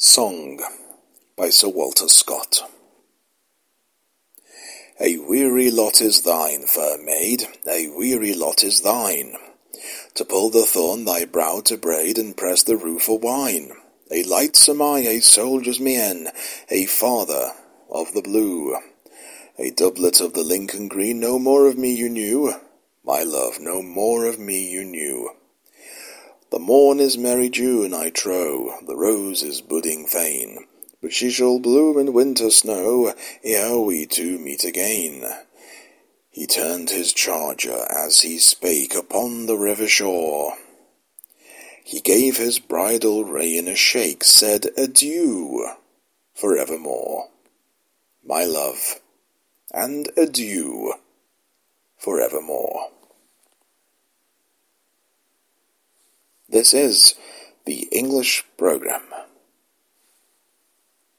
Song by Sir Walter Scott. A weary lot is thine, fair maid, a weary lot is thine, To pull the thorn thy brow to braid, and press the rue for wine. A lightsome eye, a soldier's mien, a father of the blue, A doublet of the Lincoln green, no more of me you knew, My love, no more of me you knew. The morn is merry June, I trow, the rose is budding fain, But she shall bloom in winter snow, ere we two meet again. He turned his charger as he spake upon the river shore. He gave his bridle rein a shake, said adieu for evermore, my love, and adieu for evermore. This is the English program.